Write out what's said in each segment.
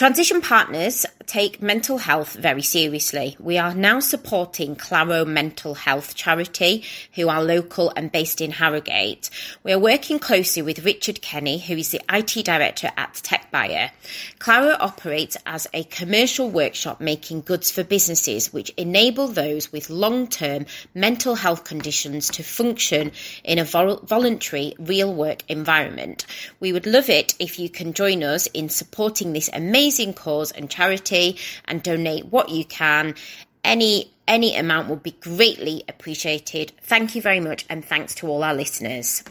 Transition Partners take mental health very seriously. We are now supporting Claro Mental Health Charity, who are local and based in Harrogate. We are working closely with Richard Kenny, who is the IT director at TechBuyer. Claro operates as a commercial workshop making goods for businesses which enable those with long-term mental health conditions to function in a vol- voluntary real work environment. We would love it if you can join us in supporting this amazing cause and charity and donate what you can. Any any amount will be greatly appreciated. Thank you very much and thanks to all our listeners.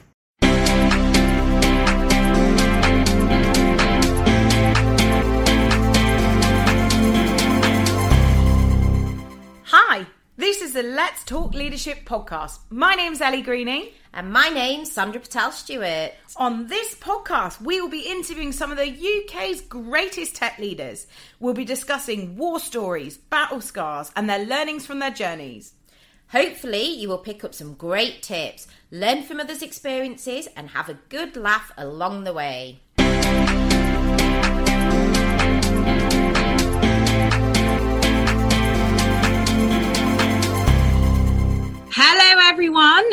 This is the Let's Talk Leadership podcast. My name's Elly Greening. And my name's Sandra Patel Stewart. On this podcast, we will be interviewing some of the UK's greatest tech leaders. We'll be discussing war stories, battle scars, and their learnings from their journeys. Hopefully, you will pick up some great tips, learn from others' experiences, and have a good laugh along the way.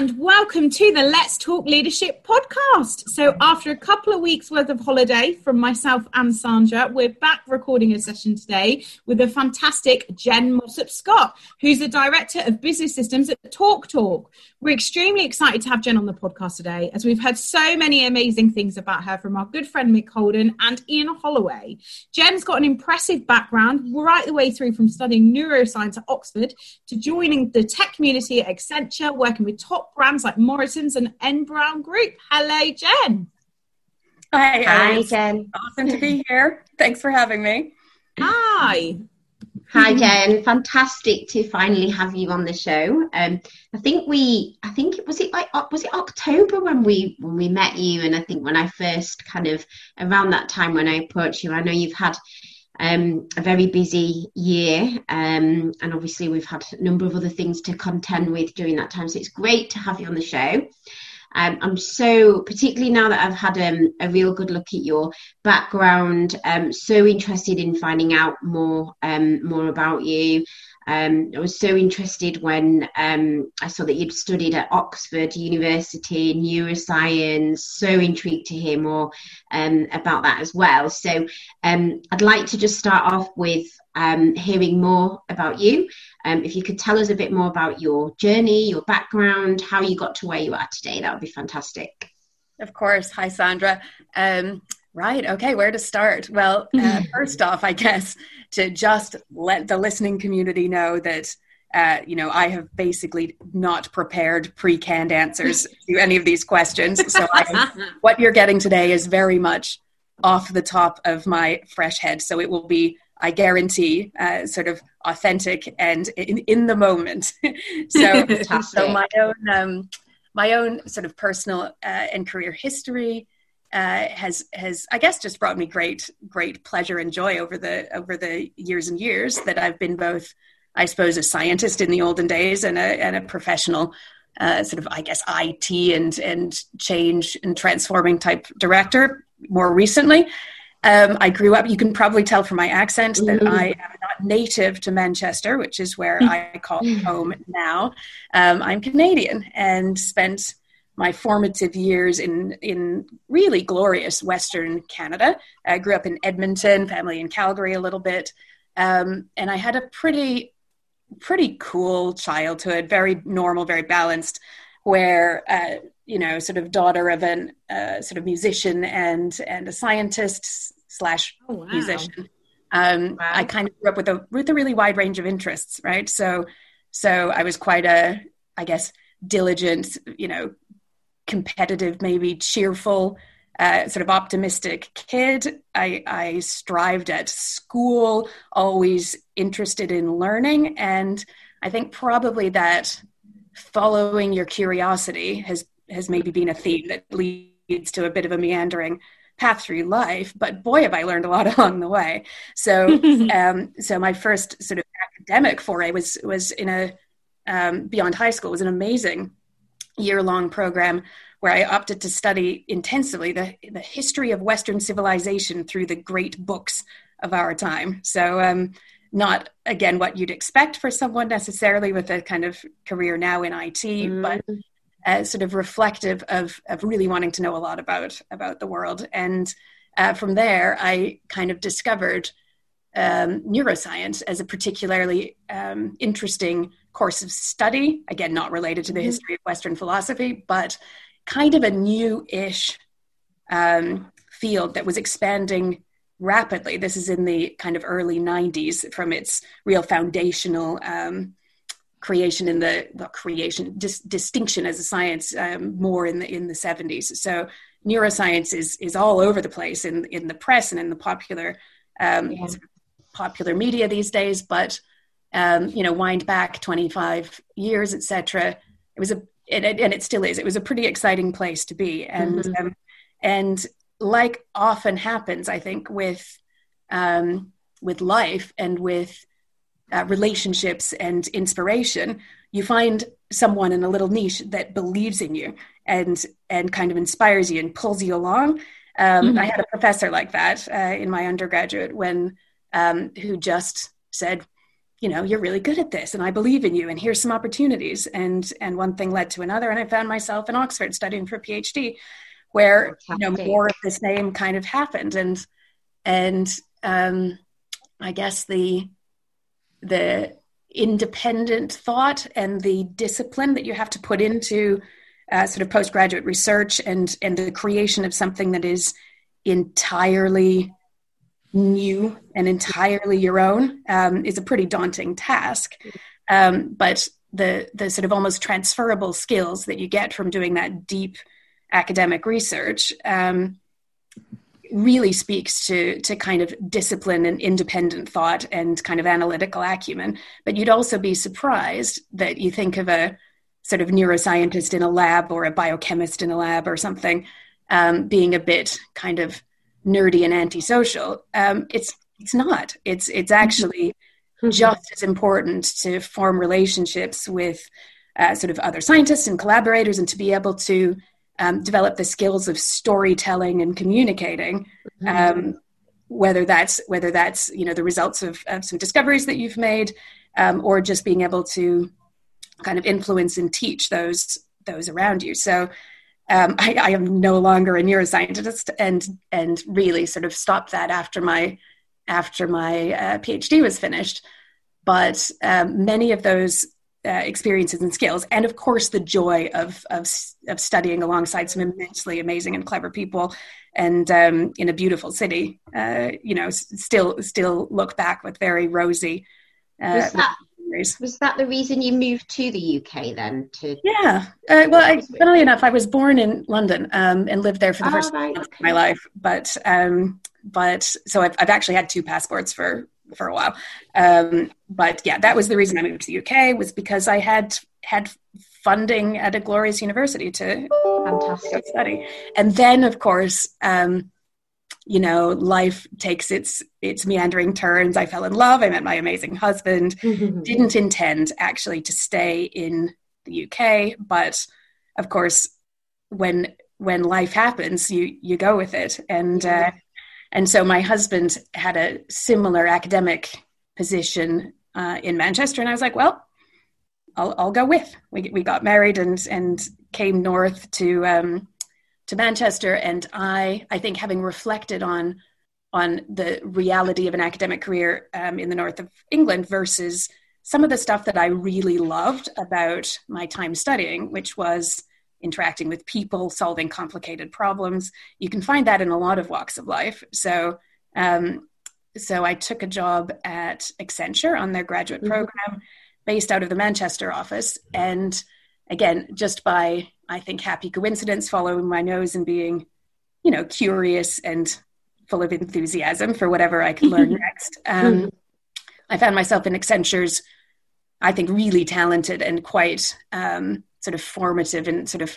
and welcome to the Let's Talk Leadership podcast. So, after a couple of weeks worth of holiday from myself and Sandra, we're back recording a session today with the fantastic Jen Mossop Scott, who's the director of business systems at Talk Talk. We're extremely excited to have Jen on the podcast today, as we've heard so many amazing things about her from our good friend Mick Holden and Ian Holloway. Jen's got an impressive background right the way through from studying neuroscience at Oxford to joining the tech community at Accenture, working with top brands like Morrison's and N Brown Group. Hello, Jen. Hi, Hi, Jen. Awesome to be here. Thanks for having me. Hi. Hi, Jen. Fantastic to finally have you on the show. Um, I think we, I think it was it like was it October when we when we met you, and I think when I first kind of around that time when I approached you, I know you've had um, a very busy year, um, and obviously we've had a number of other things to contend with during that time. So it's great to have you on the show. Um, I'm so, particularly now that I've had um, a real good look at your background, um, so interested in finding out more um, more about you. Um, I was so interested when um, I saw that you'd studied at Oxford University neuroscience. So intrigued to hear more um, about that as well. So um, I'd like to just start off with um, hearing more about you. Um, if you could tell us a bit more about your journey, your background, how you got to where you are today, that would be fantastic. Of course. Hi, Sandra. Um, right. Okay. Where to start? Well, uh, first off, I guess to just let the listening community know that. Uh, you know, I have basically not prepared pre-canned answers to any of these questions. So, I, what you're getting today is very much off the top of my fresh head. So, it will be I guarantee, uh, sort of authentic and in, in the moment. so, so my own um, my own sort of personal uh, and career history uh, has has I guess just brought me great great pleasure and joy over the over the years and years that I've been both I suppose a scientist in the olden days and a and a professional uh, sort of I guess IT and and change and transforming type director more recently. Um, I grew up, you can probably tell from my accent that. I am not native to Manchester, which is where I call home now. Um, I'm Canadian and spent my formative years in, in really glorious Western Canada. I grew up in Edmonton, family in Calgary a little bit. Um, and I had a pretty, pretty cool childhood, very normal, very balanced, where uh, you know, sort of daughter of an uh, sort of musician and and a scientist slash oh, wow. musician. Um, wow. I kind of grew up with a with a really wide range of interests, right? So so I was quite a, I guess, diligent, you know, competitive, maybe cheerful, uh, sort of optimistic kid. I, I strived at school, always interested in learning, and I think probably that following your curiosity has has maybe been a theme that leads to a bit of a meandering path through life but boy have i learned a lot along the way so um, so my first sort of academic foray was was in a um, beyond high school it was an amazing year long program where i opted to study intensively the, the history of western civilization through the great books of our time. So, um, not again what you'd expect for someone necessarily with a kind of career now in IT, mm. but uh, sort of reflective of of really wanting to know a lot about about the world. And uh, from there, I kind of discovered um, neuroscience as a particularly um, interesting course of study. Again, not related to the mm-hmm. history of Western philosophy, but kind of a new-ish um, field that was expanding rapidly. This is in the kind of early 90s from its real foundational um, creation in the well, creation dis- distinction as a science um, more in the in the 70s. So neuroscience is is all over the place in in the press and in the popular um, yeah. popular media these days. But um, you know, wind back 25 years, etc. It was a and it, and it still is. It was a pretty exciting place to be, and mm-hmm. um, and like often happens, I think with um, with life and with uh, relationships and inspiration, you find someone in a little niche that believes in you and and kind of inspires you and pulls you along. Um, mm-hmm. I had a professor like that uh, in my undergraduate when um, who just said, you know, you're really good at this, and I believe in you, and here's some opportunities. And and one thing led to another, and I found myself in Oxford studying for a PhD, where you know more of the same kind of happened, and and um, I guess the the independent thought and the discipline that you have to put into uh, sort of postgraduate research and and the creation of something that is entirely new and entirely your own um, is a pretty daunting task. Um, but the the sort of almost transferable skills that you get from doing that deep academic research um, really speaks to to kind of discipline and independent thought and kind of analytical acumen. But you'd also be surprised that you think of a sort of neuroscientist in a lab or a biochemist in a lab or something um, being a bit kind of nerdy and antisocial. Um, it's it's not. It's it's actually mm-hmm. just as important to form relationships with uh, sort of other scientists and collaborators, and to be able to um, develop the skills of storytelling and communicating. Mm-hmm. Um, whether that's whether that's you know the results of, of some discoveries that you've made, um, or just being able to kind of influence and teach those those around you. So um, I, I, am no longer a neuroscientist, and and really sort of stopped that after my after my uh, PhD was finished. But um, many of those uh, experiences and skills, and of course the joy of, of of studying alongside some immensely amazing and clever people, and um, in a beautiful city, uh, you know, still still look back with very rosy. Uh, was that was that the reason you moved to the UK then? To yeah, uh, well, I, funnily enough, I was born in London um, and lived there for the oh, first right. of my life. But um, but so I've, I've actually had two passports for for a while. Um, but yeah, that was the reason I moved to the UK was because I had had funding at a glorious university to Fantastic. study, and then of course. Um, you know life takes its its meandering turns. I fell in love. I met my amazing husband. Didn't intend actually to stay in the uk but of course when when life happens you you go with it. And uh, and so my husband had a similar academic position uh, in manchester. And i was like well I'll, I'll go with. We, we got married and and came north to um, to Manchester, and I I think having reflected on on the reality of an academic career um, in the north of England versus some of the stuff that I really loved about my time studying, which was interacting with people, solving complicated problems. You can find that in a lot of walks of life. So, um, so I took a job at Accenture on their graduate mm-hmm. program, based out of the Manchester office, and again, just by I think happy coincidence, following my nose and being, you know, curious and full of enthusiasm for whatever I could learn next. Um, mm-hmm. I found myself in Accenture's, I think, really talented and quite um, sort of formative and sort of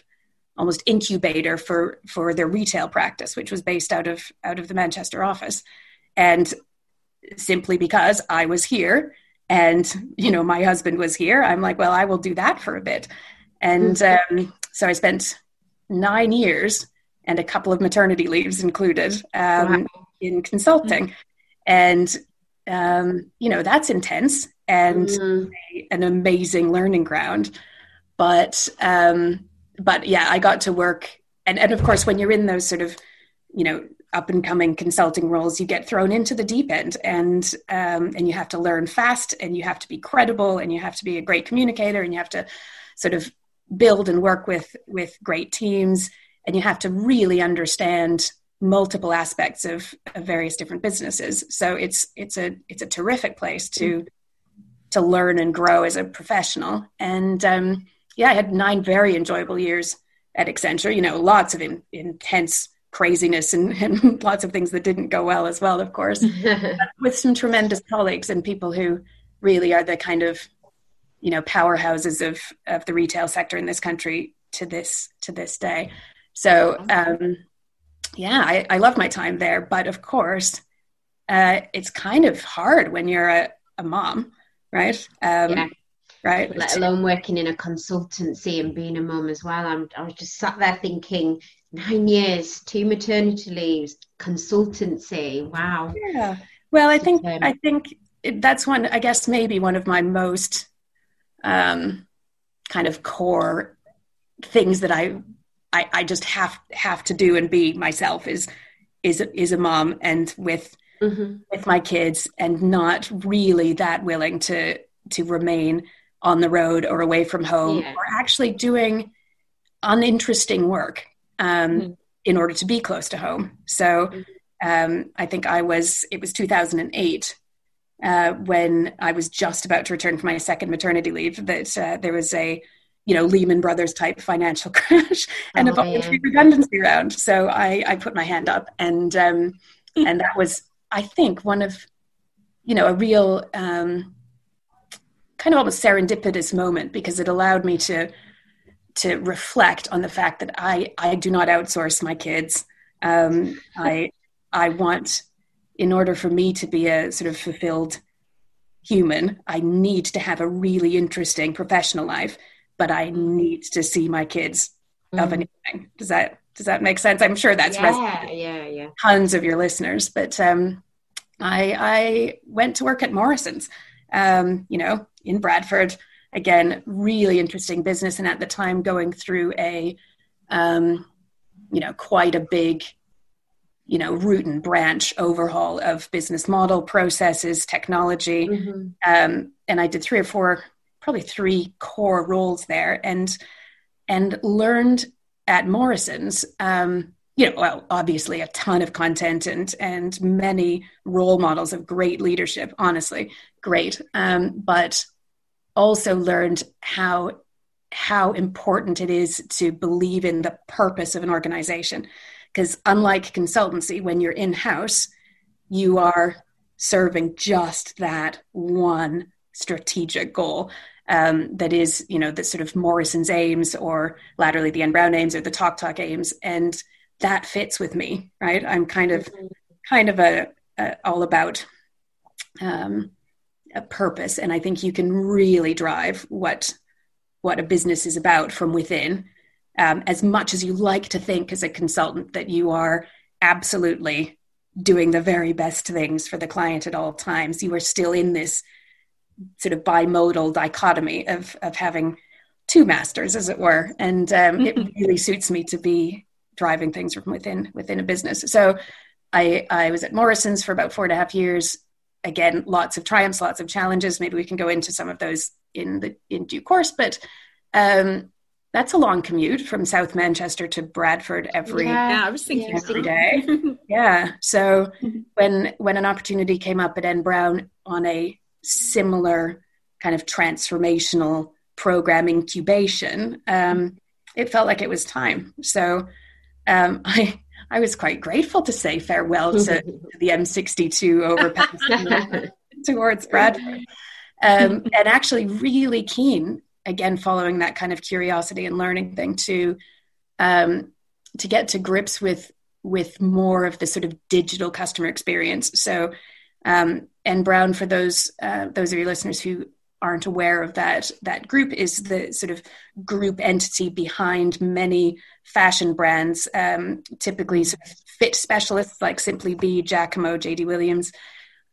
almost incubator for for their retail practice, which was based out of out of the Manchester office, and simply because I was here and you know my husband was here, I'm like, well, I will do that for a bit, and mm-hmm. um, so I spent nine years and a couple of maternity leaves included um, wow. in consulting. and um, you know that's intense and mm. an amazing learning ground. But um, but yeah, I got to work, and and of course, when you're in those sort of you know up and coming consulting roles, you get thrown into the deep end, and um, and you have to learn fast, and you have to be credible, and you have to be a great communicator, and you have to sort of build and work with with great teams, and you have to really understand multiple aspects of, of various different businesses. So it's it's a it's a terrific place to to learn and grow as a professional. And um, yeah, I had nine very enjoyable years at Accenture. You know, lots of in, intense craziness and, and lots of things that didn't go well as well, of course, with some tremendous colleagues and people who really are the kind of you know powerhouses of of the retail sector in this country to this to this day. So um, yeah, I, I love my time there, but of course, uh, it's kind of hard when you're a, a mom, right? Um, yeah. Right. Let alone working in a consultancy and being a mom as well. I'm, I was just sat there thinking, nine years, two maternity leaves, consultancy. Wow. Yeah. Well, I think I think that's one. I guess maybe one of my most um, kind of core things that I, I I just have have to do and be myself is is is a mom and with mm-hmm. with my kids and not really that willing to to remain on the road or away from home yeah. or actually doing uninteresting work um, mm-hmm. in order to be close to home. So mm-hmm. um, I think I was, it was 2008 uh, when I was just about to return from my second maternity leave that uh, there was a, you know, Lehman Brothers type financial crash and oh, a voluntary redundancy round. So I, I put my hand up and, um, and that was, I think, one of, you know, a real um, kind of almost serendipitous moment because it allowed me to to reflect on the fact that I I do not outsource my kids. Um, I I want, in order for me to be a sort of fulfilled human, I need to have a really interesting professional life, but I need to see my kids mm. of anything. Does that does that make sense? I'm sure that's yeah, yeah, yeah. tons of your listeners, but um, I I went to work at Morrison's, um, you know, in Bradford again, really interesting business. And at the time, going through a, um, you know, quite a big, you know, root and branch overhaul of business model, processes, technology. Mm-hmm. Um, and I did three or four, probably three core roles there, and and learned at Morrison's. Um, you know, well, obviously a ton of content and and many role models of great leadership. Honestly, great. Um, but also learned how how important it is to believe in the purpose of an organization because unlike consultancy when you're in house you are serving just that one strategic goal um, that is you know the sort of morrison's aims or laterally the n brown aims or the talk talk aims and that fits with me right? I'm kind of kind of a, a all about um, a purpose and i think you can really drive what what a business is about from within um, as much as you like to think as a consultant that you are absolutely doing the very best things for the client at all times you are still in this sort of bimodal dichotomy of of having two masters as it were and um, it really suits me to be driving things from within within a business so I, I was at Morrison's for about four and a half years again, lots of triumphs, lots of challenges. Maybe we can go into some of those in the in due course. But um, that's a long commute from South Manchester to Bradford every yeah, I was thinking every day. yeah. So when when an opportunity came up at N Brown on a similar kind of transformational program incubation, um, it felt like it was time. So um, I I was quite grateful to say farewell to, to the M62 overpass towards Bradford. Um, and actually, really keen, again, following that kind of curiosity and learning thing, to um, to get to grips with with more of the sort of digital customer experience. So, um, N Brown, for those uh, those of your listeners who aren't aware of that, that group is the sort of group entity behind many fashion brands, um, typically sort of fit specialists like Simply Be, Jacamo, JD Williams,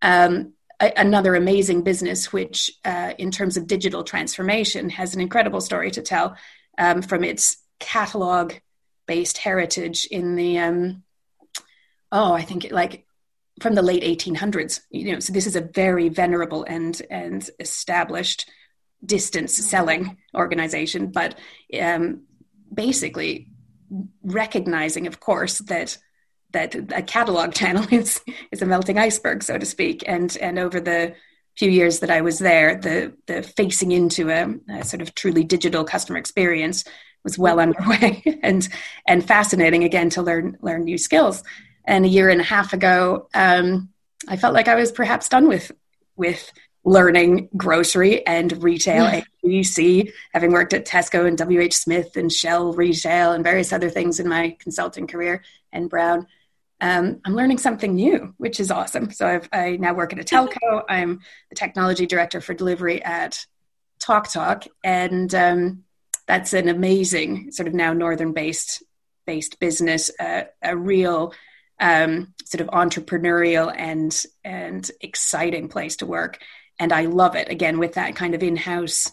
um, a, another amazing business, which, uh, in terms of digital transformation, has an incredible story to tell um, from its catalog based heritage in the, um, oh, I think like from the late 1800s. You know, so this is a very venerable and and established distance selling organization, but um, basically recognizing, of course, that that a catalog channel is is a melting iceberg, so to speak. And and over the few years that I was there, the the facing into a, a sort of truly digital customer experience was well underway and and fascinating again to learn learn new skills. And a year and a half ago, um, I felt like I was perhaps done with with learning grocery and retail yeah. ABC, having worked at Tesco and WH Smith and Shell Retail and various other things in my consulting career N Brown um, I'm learning something new, which is awesome. So I've, i now work at a telco. I'm the technology director for delivery at TalkTalk, and um, that's an amazing sort of now northern based based business, uh, a real um, sort of entrepreneurial and and exciting place to work, and I love it. Again, with that kind of in house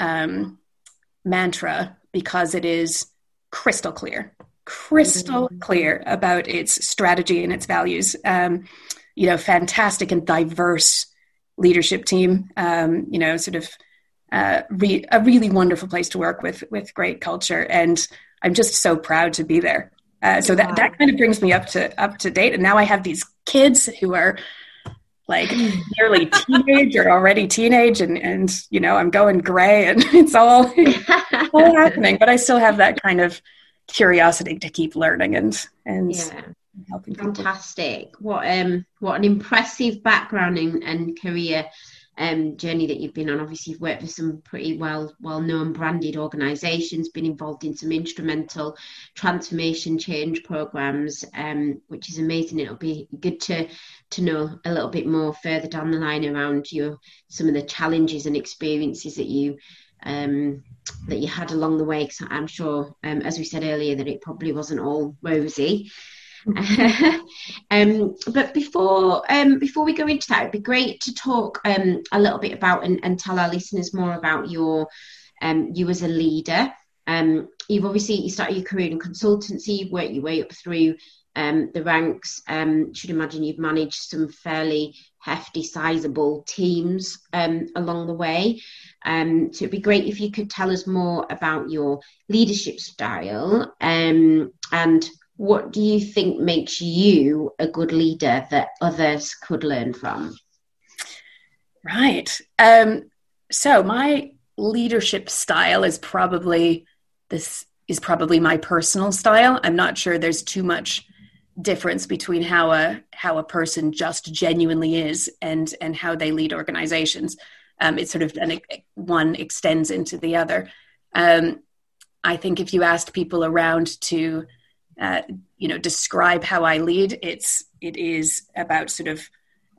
um, mantra because it is crystal clear crystal clear about its strategy and its values. Um, you know, fantastic and diverse leadership team. Um, you know, sort of uh, re- a really wonderful place to work with with great culture, and I'm just so proud to be there. Uh, so that that kind of brings me up to up to date, and now I have these kids who are like nearly teenage or already teenage and and you know i'm going gray and it's all, all happening but i still have that kind of curiosity to keep learning and and yeah. helping people. Fantastic! What um what an impressive background and, and career um, journey that you've been on. Obviously, you've worked for some pretty well well known branded organisations, been involved in some instrumental transformation change programs, um, which is amazing. It'll be good to to know a little bit more further down the line around your some of the challenges and experiences that you um, that you had along the way? Because I'm sure, um, as we said earlier, that it probably wasn't all rosy. um, but before um, before we go into that, it'd be great to talk um, a little bit about and, and, tell our listeners more about your um, you as a leader. Um, you've obviously you started your career in consultancy, you've worked your way up through um, the ranks. should imagine you've managed some fairly hefty, sizable teams along the way. Um, so it'd be great if you could tell us more about your leadership style um, and what do you think makes you a good leader that others could learn from? Right. Um, so my leadership style is probably this is probably my personal style. I'm not sure there's too much difference between how a how a person just genuinely is and and how they lead organizations um, it's sort of an, one extends into the other. Um, I think if you asked people around to, uh, you know, describe how I lead, it's it is about sort of,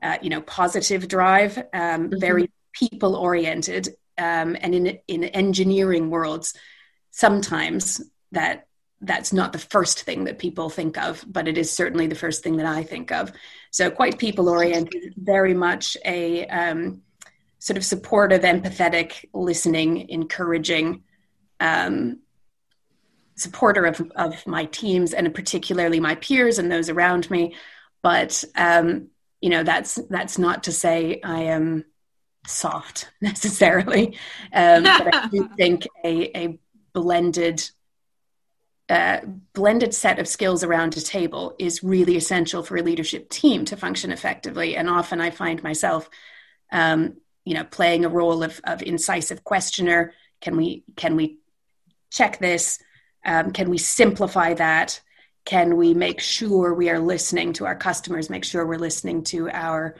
uh, you know, positive drive, um, mm-hmm. very people oriented, um, and in in engineering worlds, sometimes that that's not the first thing that people think of, but it is certainly the first thing that I think of. So quite people oriented, very much a um, sort of supportive, empathetic, listening, encouraging um, supporter of, of my teams and particularly my peers and those around me. But um, you know, that's that's not to say I am soft necessarily, um, but I do think a, a blended uh, blended set of skills around a table is really essential for a leadership team to function effectively. And often I find myself um, you know playing a role of, of incisive questioner. Can we can we check this? Um, can we simplify that? Can we make sure we are listening to our customers make sure we're listening to our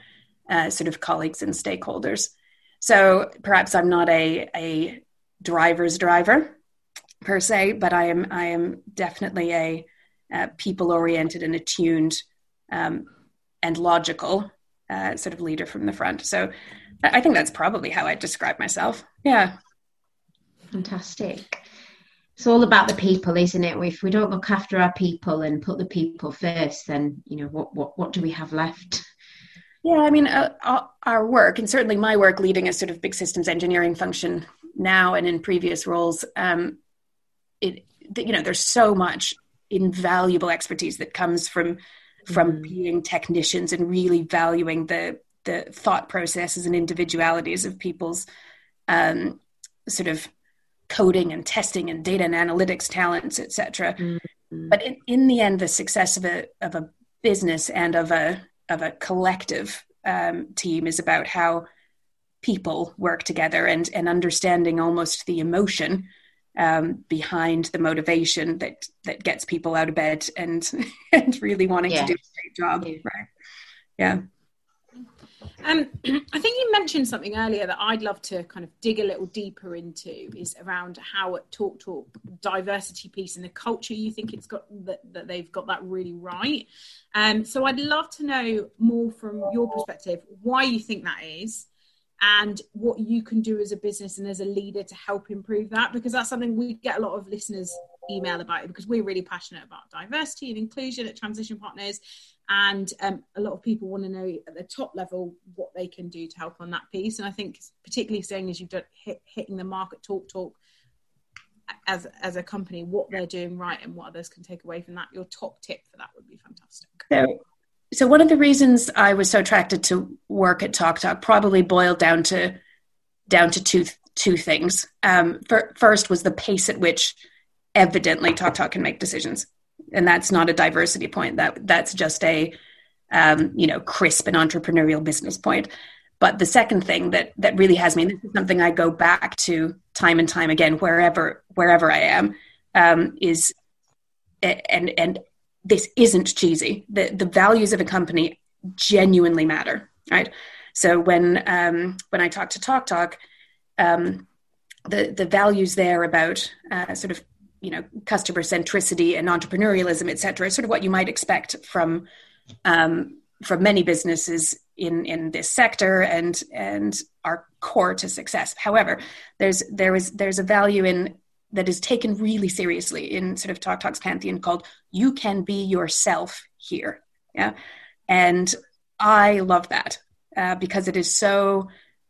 uh, sort of colleagues and stakeholders? So perhaps i'm not a, a driver's driver per se but i am i am definitely a, a people oriented and attuned um, and logical uh, sort of leader from the front. So I think that's probably how I describe myself. Yeah. Fantastic. It's all about the people, isn't it? If we don't look after our people and put the people first, then you know what what what do we have left? Yeah, I mean, uh, our work, and certainly my work leading a sort of big systems engineering function now and in previous roles, um, it you know, there's so much invaluable expertise that comes from from mm. being technicians and really valuing the the thought processes and individualities of people's um, sort of coding and testing and data and analytics talents, etc. Mm-hmm. But in, in the end, the success of a of a business and of a of a collective um, team is about how people work together and and understanding almost the emotion um, behind the motivation that that gets people out of bed and and really wanting yeah. to do a great job yeah. right yeah um, I think you mentioned something earlier that I'd love to kind of dig a little deeper into is around how at Talk Talk diversity piece and the culture you think it's got that, that they've got that really right. Um, so I'd love to know more from your perspective why you think that is and what you can do as a business and as a leader to help improve that because that's something we get a lot of listeners email about it because we're really passionate about diversity and inclusion at transition partners and um, a lot of people want to know at the top level what they can do to help on that piece. And i think particularly saying as you've done hit, hitting the market talk talk as as a company what they're doing right and what others can take away from that your top tip for that would be fantastic. So so one of the reasons i was so attracted to work at talk talk probably boiled down to down to two two things. Um, for, first was the pace at which evidently talk talk can make decisions and that's not a diversity point. That that's just a um, you know crisp and entrepreneurial business point. But the second thing that that really has me, and this is something I go back to time and time again, wherever wherever I am, um, is and and this isn't cheesy. The the values of a company genuinely matter, right? So when um, when I talk to Talk Talk, um, the the values there about uh, sort of you know customer centricity and entrepreneurialism et cetera sort of what you might expect from um, from many businesses in in this sector and and are core to success. However there's there is there's a value in that is taken really seriously in sort of talk talks pantheon called you can be yourself here. Yeah? And i love that uh, because it is so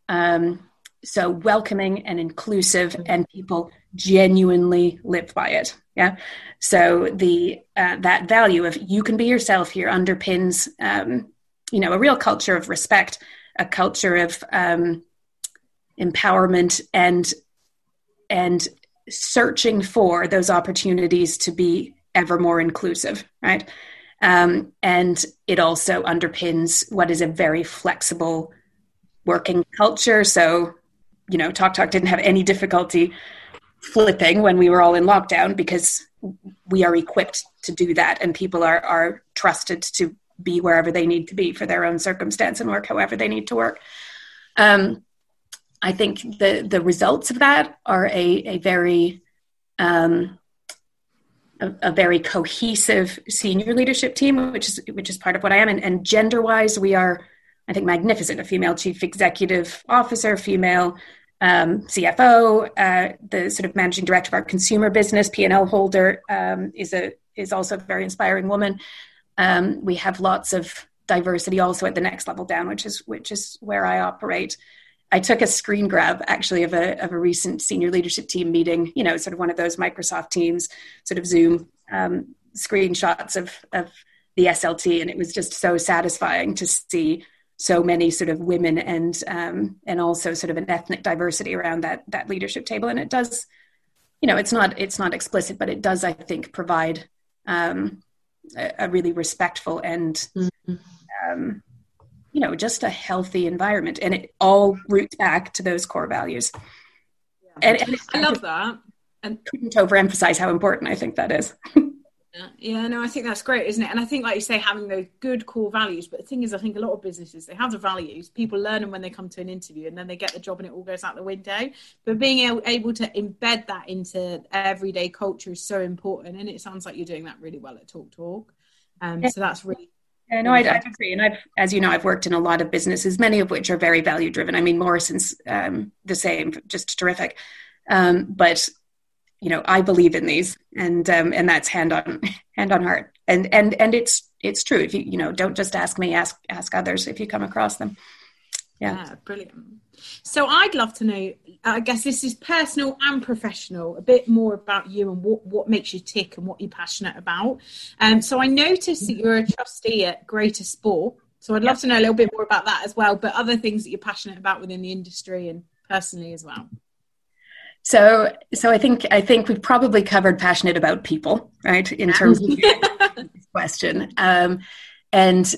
um, so welcoming and inclusive and people genuinely live by it. Yeah. So the uh, that value of you can be yourself here underpins um, you know a real culture of respect a culture of um, empowerment and and searching for those opportunities to be ever more inclusive right? Um, and it also underpins what is a very flexible working culture. So you know, Talk Talk didn't have any difficulty flipping when we were all in lockdown because we are equipped to do that and people are, are trusted to be wherever they need to be for their own circumstance and work however they need to work. Um, I think the the results of that are a, a very um, a, a, very cohesive senior leadership team, which is which is part of what I am. And, and gender wise, we are I think magnificent. A female chief executive officer, female um, CFO, uh, the sort of managing director of our consumer business, P and L holder, um, is a is also a very inspiring woman. Um, we have lots of diversity also at the next level down, which is which is where I operate. I took a screen grab actually of a of a recent senior leadership team meeting. You know, sort of one of those Microsoft Teams sort of Zoom um, screenshots of of the SLT, and it was just so satisfying to see so many sort of women and um, and also sort of an ethnic diversity around that that leadership table. And it does you know it's not it's not explicit but it does i think provide um, a, a, really respectful and mm-hmm. um, you know just a healthy environment. And it all roots back to those core values. Yeah. and, and i love that. and couldn't overemphasize how important i think that is Yeah, no, I think that's great, isn't it? And I think, like you say, having those good core values. But the thing is, I think a lot of businesses they have the values. People learn them when they come to an interview, and then they get the job, and it all goes out the window. But being able to embed that into everyday culture is so important, and it sounds like you're doing that really well at Talk Talk. Um, yeah. So that's really yeah, no, I'd, I'd, agree. And I've, as you know, I've worked in a lot of businesses, many of which are very value driven. I mean, Morrison's um, the same, just terrific. Um, but you know, I believe in these, and um, and that's hand on hand on heart. and and and it's it's true. If you you know don't just ask me ask ask others if you come across them. Yeah, yeah brilliant. So i'd love to know i guess this is personal and professional a bit more about you and what what makes you tick and what you're passionate about. Um so i noticed that you're a trustee at greater sport so i'd love to know a little bit more about that as well but other things that you're passionate about within the industry and personally as well so, so I think I think we've probably covered passionate about people, right? In terms of this question, um, and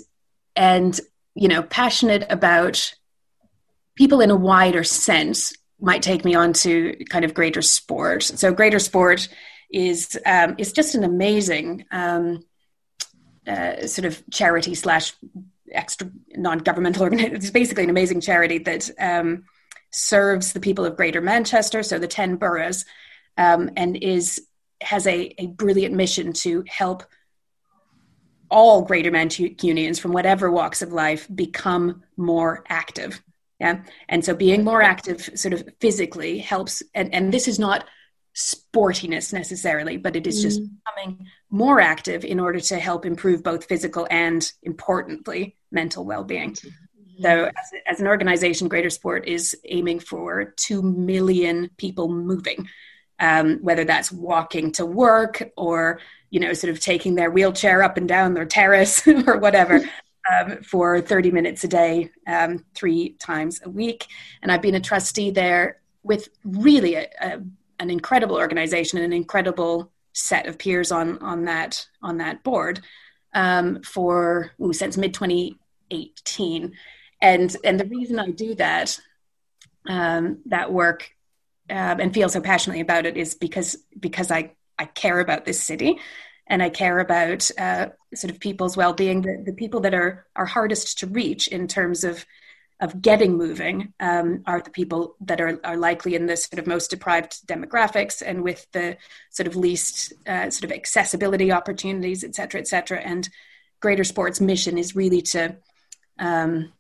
and you know, passionate about people in a wider sense might take me on to kind of greater sport. So, greater sport is um, is just an amazing um, uh, sort of charity slash extra non-governmental organization. It's basically an amazing charity that um, serves the people of Greater Manchester, so the 10 boroughs, um, and is has a, a brilliant mission to help all Greater Mancunians from whatever walks of life become more active. Yeah. And so being more active sort of physically helps. And, and this is not sportiness necessarily, but it is just mm. becoming more active in order to help improve both physical and importantly, mental well being. So, as, as, an organization, Greater Sport is aiming for 2 million people moving, um, whether that's walking to work or, you know, sort of taking their wheelchair up and down their terrace or whatever. Um, for 30 minutes a day, um, three times a week. And I've been a trustee there with really a, a, an incredible organization and an incredible set of peers on, on, that, on that board um, for ooh, since mid 2018 and and the reason I do that um, that work um, and feel so passionately about it is because because I I care about this city and I care about uh, sort of people's well-being the, the people that are are hardest to reach in terms of of getting moving um, are the people that are, are likely in the sort of most deprived demographics and with the sort of least uh, sort of accessibility opportunities, et cetera, et cetera. And Greater Sports mission is really to um,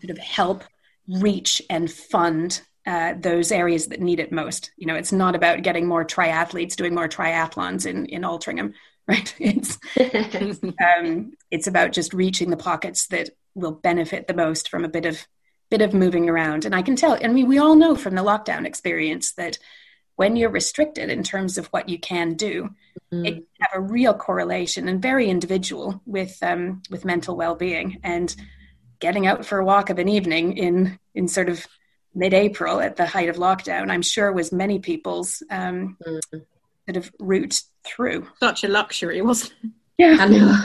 sort of help reach and fund uh, those areas that need it most. You know, it's not about getting more triathletes doing more triathlons in in Altrincham, right? It's um, it's about just reaching the pockets that will benefit the most from a bit of bit of moving around. And I can tell, I mean, we all know from the lockdown experience that when you're restricted in terms of what you can do, mm-hmm. it have a real correlation and very individual with um, with mental well being and getting out for a walk of an evening in in sort of mid-April at the height of lockdown, I'm sure was many people's um, mm. sort of route through. Such a luxury, wasn't it? Yeah, I know.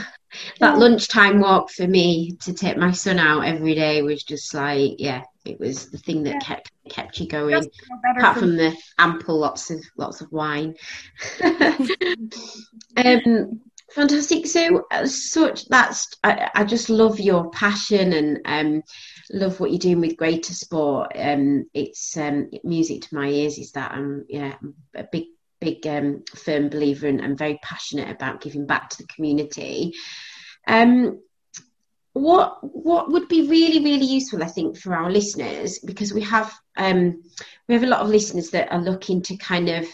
That lunchtime walk for me to take my son out every day was just like, yeah, it was the thing that yeah. kept kept you going. Apart from the ample lots of lots of wine. um, Fantastic. So, uh, such that's I, I, just love your passion and um, love what you're doing with Greater Sport. Um, it's um, music to my ears. Is that I'm yeah I'm a big big um, firm believer and I'm very passionate about giving back to the community. Um, what what would be really really useful, I think, for our listeners because we have um, we have a lot of listeners that are looking to kind of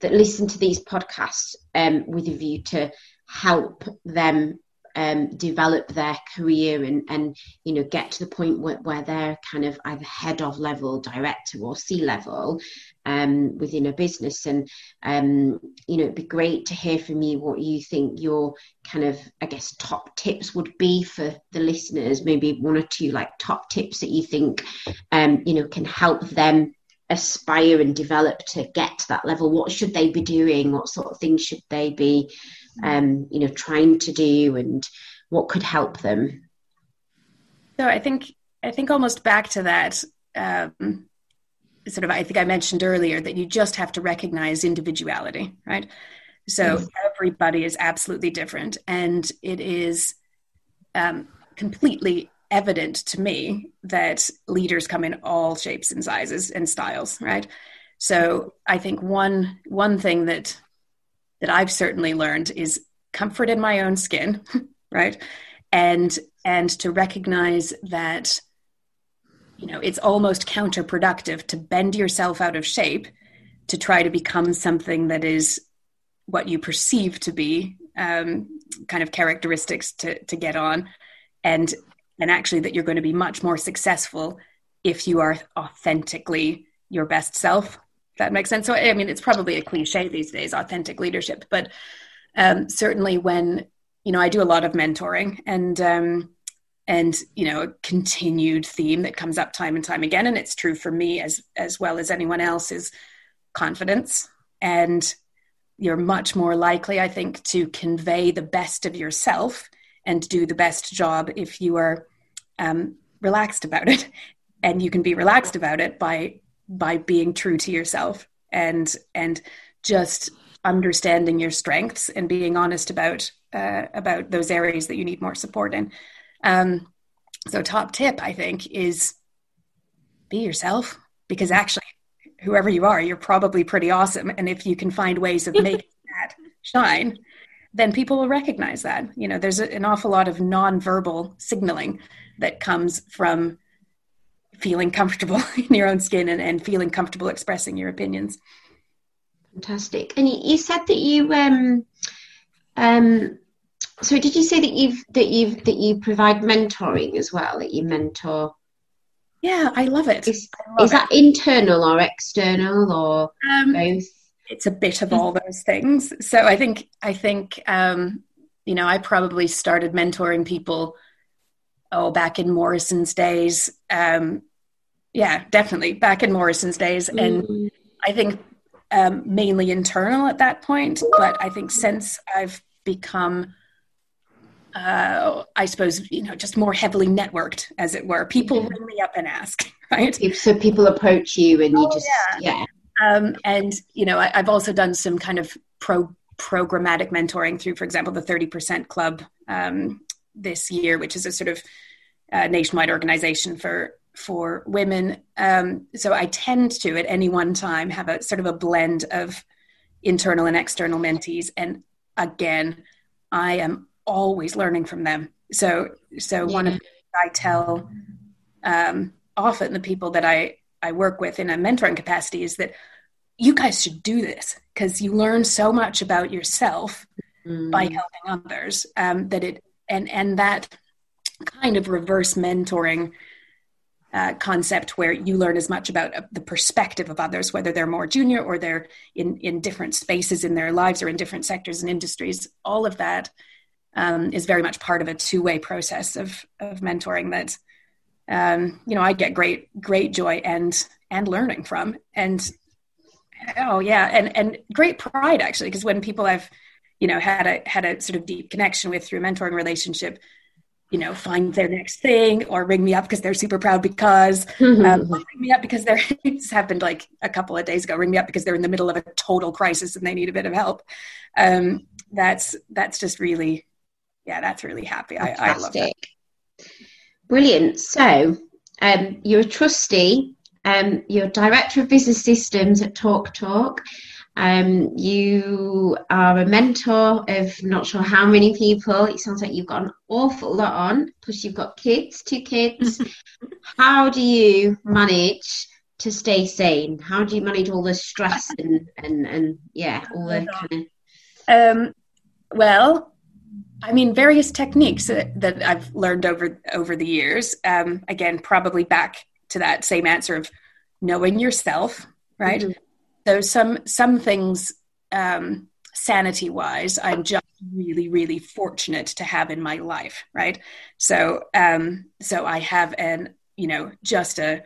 that listen to these podcasts um, with a view to help them um, develop their career and, and you know get to the point where, where they're kind of either head of level director or c level um, within a business. And um, you know it'd be great to hear from you what you think your kind of i guess top tips would be for the listeners. Maybe one or two like top tips that you think um, you know can help them aspire and develop to get to that level. What should they be doing? What sort of things should they be um, you know, trying to do and what could help them? So I think I think almost back to that um, sort of I think I mentioned earlier that you just have to recognize individuality, right? So yes. everybody is absolutely different, and it is um, completely evident to me that leaders come in all shapes and sizes and styles, right? So I think one one thing that that I've certainly learned is comfort in my own skin, right? And and to recognize that you know, it's almost counterproductive to bend yourself out of shape to try to become something that is what you perceive to be um, kind of characteristics to to get on, and and actually that you're going to be much more successful if you are authentically your best self. That makes sense. So I mean, it's probably a cliche these days, authentic leadership, but um, certainly when you know I do a lot of mentoring and. Um, and you know a continued theme that comes up time and time again and it's true for me as as well as anyone else is confidence and you're much more likely, I think, to convey the best of yourself and do the best job if you are um, relaxed about it. And you can be relaxed about it by by being true to yourself and and just understanding your strengths and being honest about uh, about those areas that you need more support in. Um, so, top tip I think is be yourself because actually whoever you are, you're probably pretty awesome. And if you can find ways of making that shine, then people will recognize that. You know, there's an awful lot of nonverbal signaling that comes from feeling comfortable in your own skin and, and feeling comfortable expressing your opinions. Fantastic. And you, said that you um um so did you say that you've that you've that you provide mentoring as well, that you mentor yeah, I love it. Is, love is that internal or external or um, both? It's a bit of all those things. So I think I think um, you know I probably started mentoring people oh back in Morrisons days. Um, yeah, definitely back in Morrisons days, mm. and I think um, mainly internal at that point. But I think since I've become uh, I suppose, you know, just more heavily networked, as it were. People ring me up and ask, right? So people approach you and you oh, just, yeah. yeah. Um, and, you know, I, have also done some kind of pro programmatic mentoring through, for example, the 30% Club um, this year, which is a sort of uh, nationwide organization for for women. Um, so I tend to, at any one time, have a sort of a blend of internal and external mentees. And again, I am always learning from them. So, so yeah. one of the things I tell um, often the people that I I work with in a mentoring capacity is that you guys should do this because you learn so much about yourself mm. by helping others um, that it and and that kind of reverse mentoring uh, concept where you learn as much about uh, the perspective of others, whether they're more junior or they're in in different spaces in their lives or in different sectors and industries. All of that um, is very much part of a two-way process of of mentoring that um, you know I get great great joy and and learning from and oh yeah and and great pride actually because when people I've you know had a had a sort of deep connection with through mentoring relationship you know find their next thing or ring me up because they're super proud because um, ring me up because they're it's happened like a couple of days ago ring me up because they're in the middle of a total crisis and they need a bit of help um, that's that's just really yeah, that's really happy. I, I, love that. Brilliant. So um, you're a trustee. Um, you're director of business systems at TalkTalk. Um, you are a mentor of not sure how many people. It sounds like you've got an awful lot on. Plus, you've got kids, two kids. how do you manage to stay sane? How do you manage all the stress and and and yeah, all the kind of? Um, well, I mean, various techniques that, I've learned over over the years. Um, again, probably back to that same answer of knowing yourself, right? Mm-hmm. So some some things, um, sanity wise, I'm just really really fortunate to have in my life, right? So um, so I have an you know just a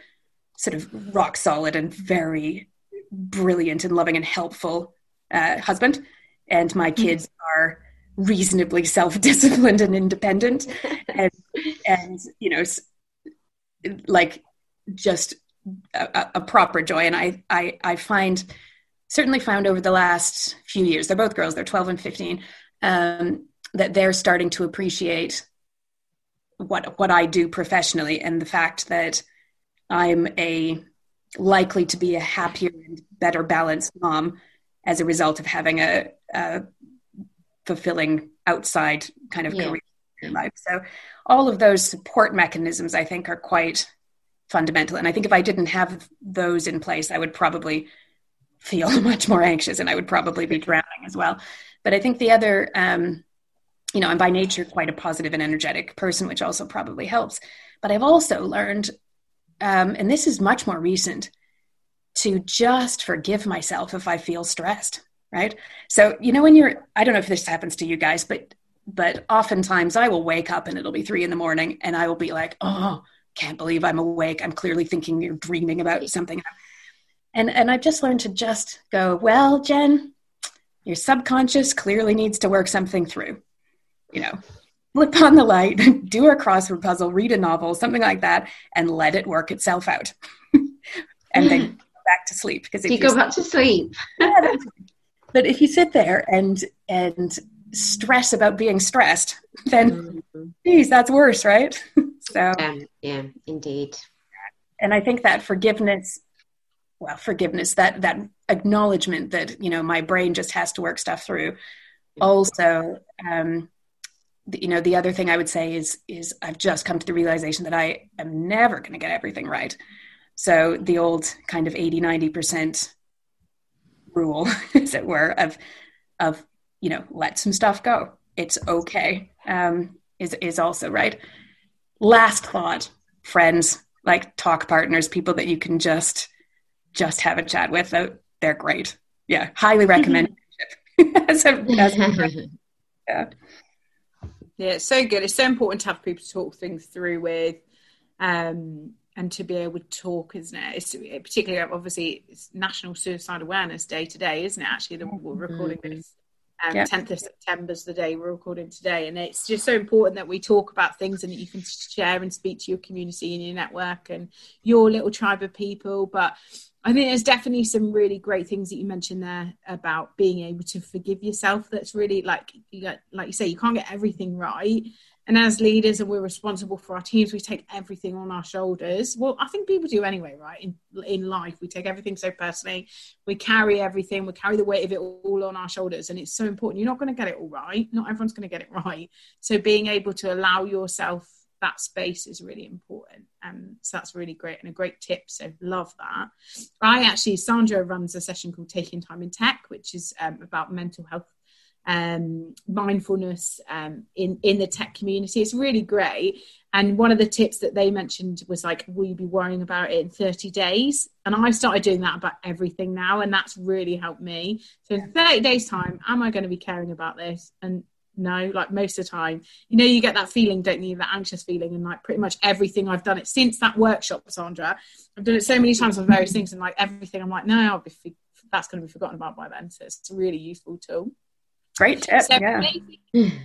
sort of rock solid and very brilliant and loving and helpful uh, husband, and my mm-hmm. kids are reasonably self-disciplined and independent and and you know like just a, a, proper joy and I, I i find certainly found over the last few years they're both girls they're 12 and 15 um, that they're starting to appreciate what what i do professionally and the fact that i'm a likely to be a happier and better balanced mom as a result of having a, a fulfilling outside kind of yeah. career in life. So all of those support mechanisms I think are quite fundamental. And I think if I didn't have those in place, I would probably feel much more anxious and I would probably be drowning as well. But I think the other, um, you know, I'm by nature quite a positive and energetic person, which also probably helps. But I've also learned, um, and this is much more recent, to just forgive myself if I feel stressed, right? So, you know, when you're, I don't know if this happens to you guys, but but oftentimes I will wake up and it'll be three in the morning and I will be like, oh, can't believe I'm awake. I'm clearly thinking you're dreaming about something. And and I've just learned to just go, well, Jen, your subconscious clearly needs to work something through. You know, flip on the light, do a crossword puzzle, read a novel, something like that, and let it work itself out. and then go back to sleep. Because if you go back to sleep. yeah, but if you sit there and and stress about being stressed, then mm-hmm. geez, that's worse, right? so um, yeah, indeed. And I think that forgiveness, well, forgiveness, that that acknowledgement that you know my brain just has to work stuff through. Also, um, you know, the other thing I would say is is I've just come to the realization that I am never going to get everything right. So the old kind of 80, 90 percent rule, as it were, of of you know, let some stuff go. It's okay. Um, is is also right. Last thought, friends, like talk partners, people that you can just just have a chat with. They're great. Yeah, highly recommend. as a, as a yeah. Yeah, it's so good. It's so important to have people to talk things through with, um, and to be able to talk, isn't it? It's particularly obviously it's National Suicide Awareness Day today, isn't it? Actually, that we're recording mm-hmm. this um, yep. 10th of September is the day we're recording today. And it's just so important that we talk about things and that you can share and speak to your community and your network and your little tribe of people. But I think there's definitely some really great things that you mentioned there about being able to forgive yourself. That's really like, you like you say, you can't get everything right and as leaders and we're responsible for our teams we take everything on our shoulders. Well i think people do anyway right? In, in life we take everything so personally. We carry everything. We carry the weight of it all on our shoulders. And it's so important. You're not going to get it all right. Not everyone's going to get it right. So being able to allow yourself that space is really important. Um, so that's really great and a great tip. So love that. I actually sandra runs a session called taking time in tech which is um, about mental health um, mindfulness um, in in the tech community. It's really great. And one of the tips that they mentioned was like, will you be worrying about it in 30 days? And I've started doing that about everything now, and that's really helped me. So in 30 days' time, am I going to be caring about this? And no, like most of the time, you know, you get that feeling, don't you? That anxious feeling, and like pretty much everything I've done it since that workshop, Sandra. I've done it so many times on various things, and like everything, I'm like, no, I'll be, that's going to be forgotten about by then. So it's a really useful tool. Great tip. So yeah. Amazing,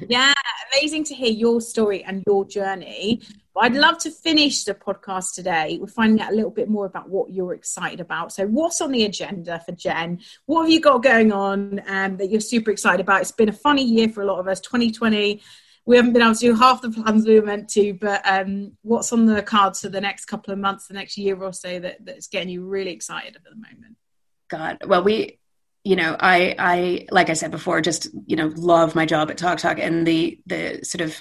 yeah, amazing to hear your story and your journey. But I'd love to finish the podcast today We're finding out a little bit more about what you're excited about. So, what's on the agenda for Jen? What have you got going on um, that you're super excited about? It's been a funny year for a lot of us. 2020, we haven't been able to do half the plans we were meant to. But um, what's on the cards for the next couple of months, the next year or so, that, that's getting you really excited at the moment? God, well, we you know, I, I, like I said before, just, you know, love my job at TalkTalk and the, the sort of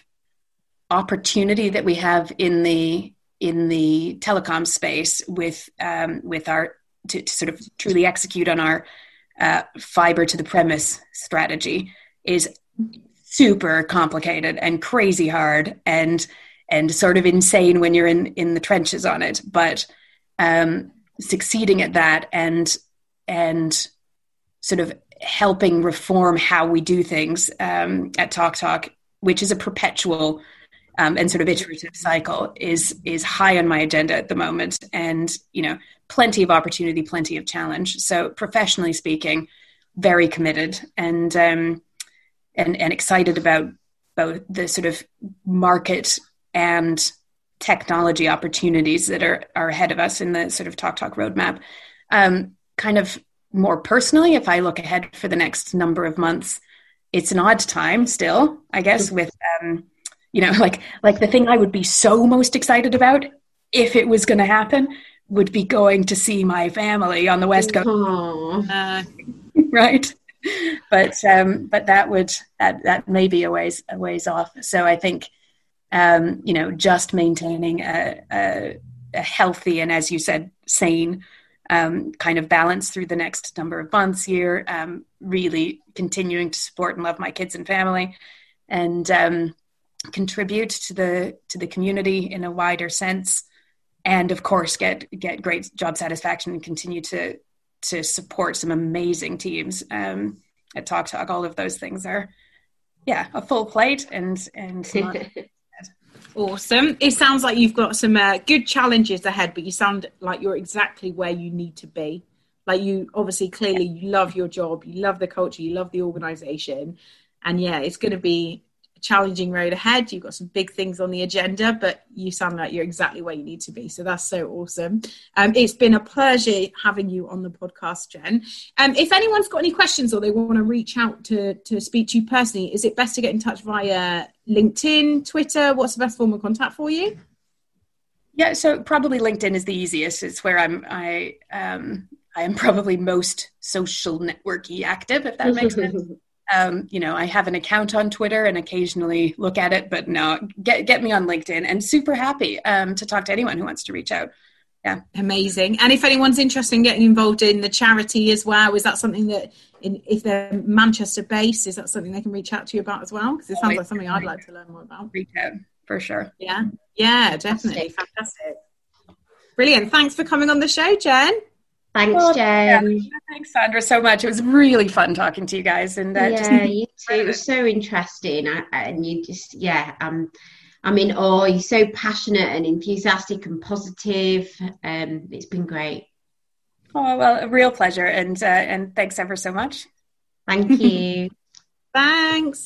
opportunity that we have in the, in the telecom space with, um, with our, to, to sort of truly execute on our uh, fiber to the premise strategy is super complicated and crazy hard and, and sort of insane when you're in, in the trenches on it. But, um, succeeding at that and, and, sort of helping reform how we do things um, at TalkTalk, which is a perpetual um, and sort of iterative cycle, is is high on my agenda at the moment, and you know, plenty of opportunity, plenty of challenge. So professionally speaking, very committed and um, and and excited about both the sort of market and technology opportunities that are are ahead of us in the sort of TalkTalk roadmap. Um, kind of more personally, if I look ahead for the next number of months, it's an odd time still, I guess, mm-hmm. with um, you know, like like the thing I would be so most excited about if it was going to happen would be going to see my family on the west coast, uh, right? But um, but that would that that may be a ways a ways off. So I think um, you know just maintaining a, a, a healthy and as you said sane um, kind of balance through the next number of months here. Um, really continuing to support and love my kids and family, and um, contribute to the to the community in a wider sense, and of course get get great job satisfaction and continue to to support some amazing teams um, at TalkTalk. All of those things are yeah a full plate and and. Awesome. It sounds like you've got some uh, good challenges ahead, but you sound like you're exactly where you need to be. Like you obviously clearly you love your job, you love the culture, you love the organization. And yeah, it's going to be challenging road ahead. You've got some big things on the agenda, but you sound like you're exactly where you need to be. So that's so awesome. Um, it's been a pleasure having you on the podcast, Jen. Um, if anyone's got any questions or they want to reach out to, to speak to you personally, is it best to get in touch via LinkedIn, Twitter? What's the best form of contact for you? Yeah, so probably LinkedIn is the easiest. It's where I'm I um I am probably most social networky active, if that makes sense. Um, you know, I have an account on Twitter and occasionally look at it, but no, get get me on LinkedIn and super happy um, to talk to anyone who wants to reach out. Yeah, amazing. And if anyone's interested in getting involved in the charity as well, is that something that, in, if they're Manchester based, is that something they can reach out to you about as well? Because it sounds like something I'd like to learn more about. Reach out for sure. Yeah, yeah, definitely, fantastic. fantastic. Brilliant. Thanks for coming on the show, Jen. Thanks, well, Jen. Yeah. Thanks, Sandra, so much. It was really fun talking to you guys. And uh, yeah, just- you too. It was so interesting, I, and you just yeah, um, I'm in awe. You're so passionate and enthusiastic and positive. Um, it's been great. Oh well, a real pleasure, and uh, and thanks ever so much. Thank you. thanks.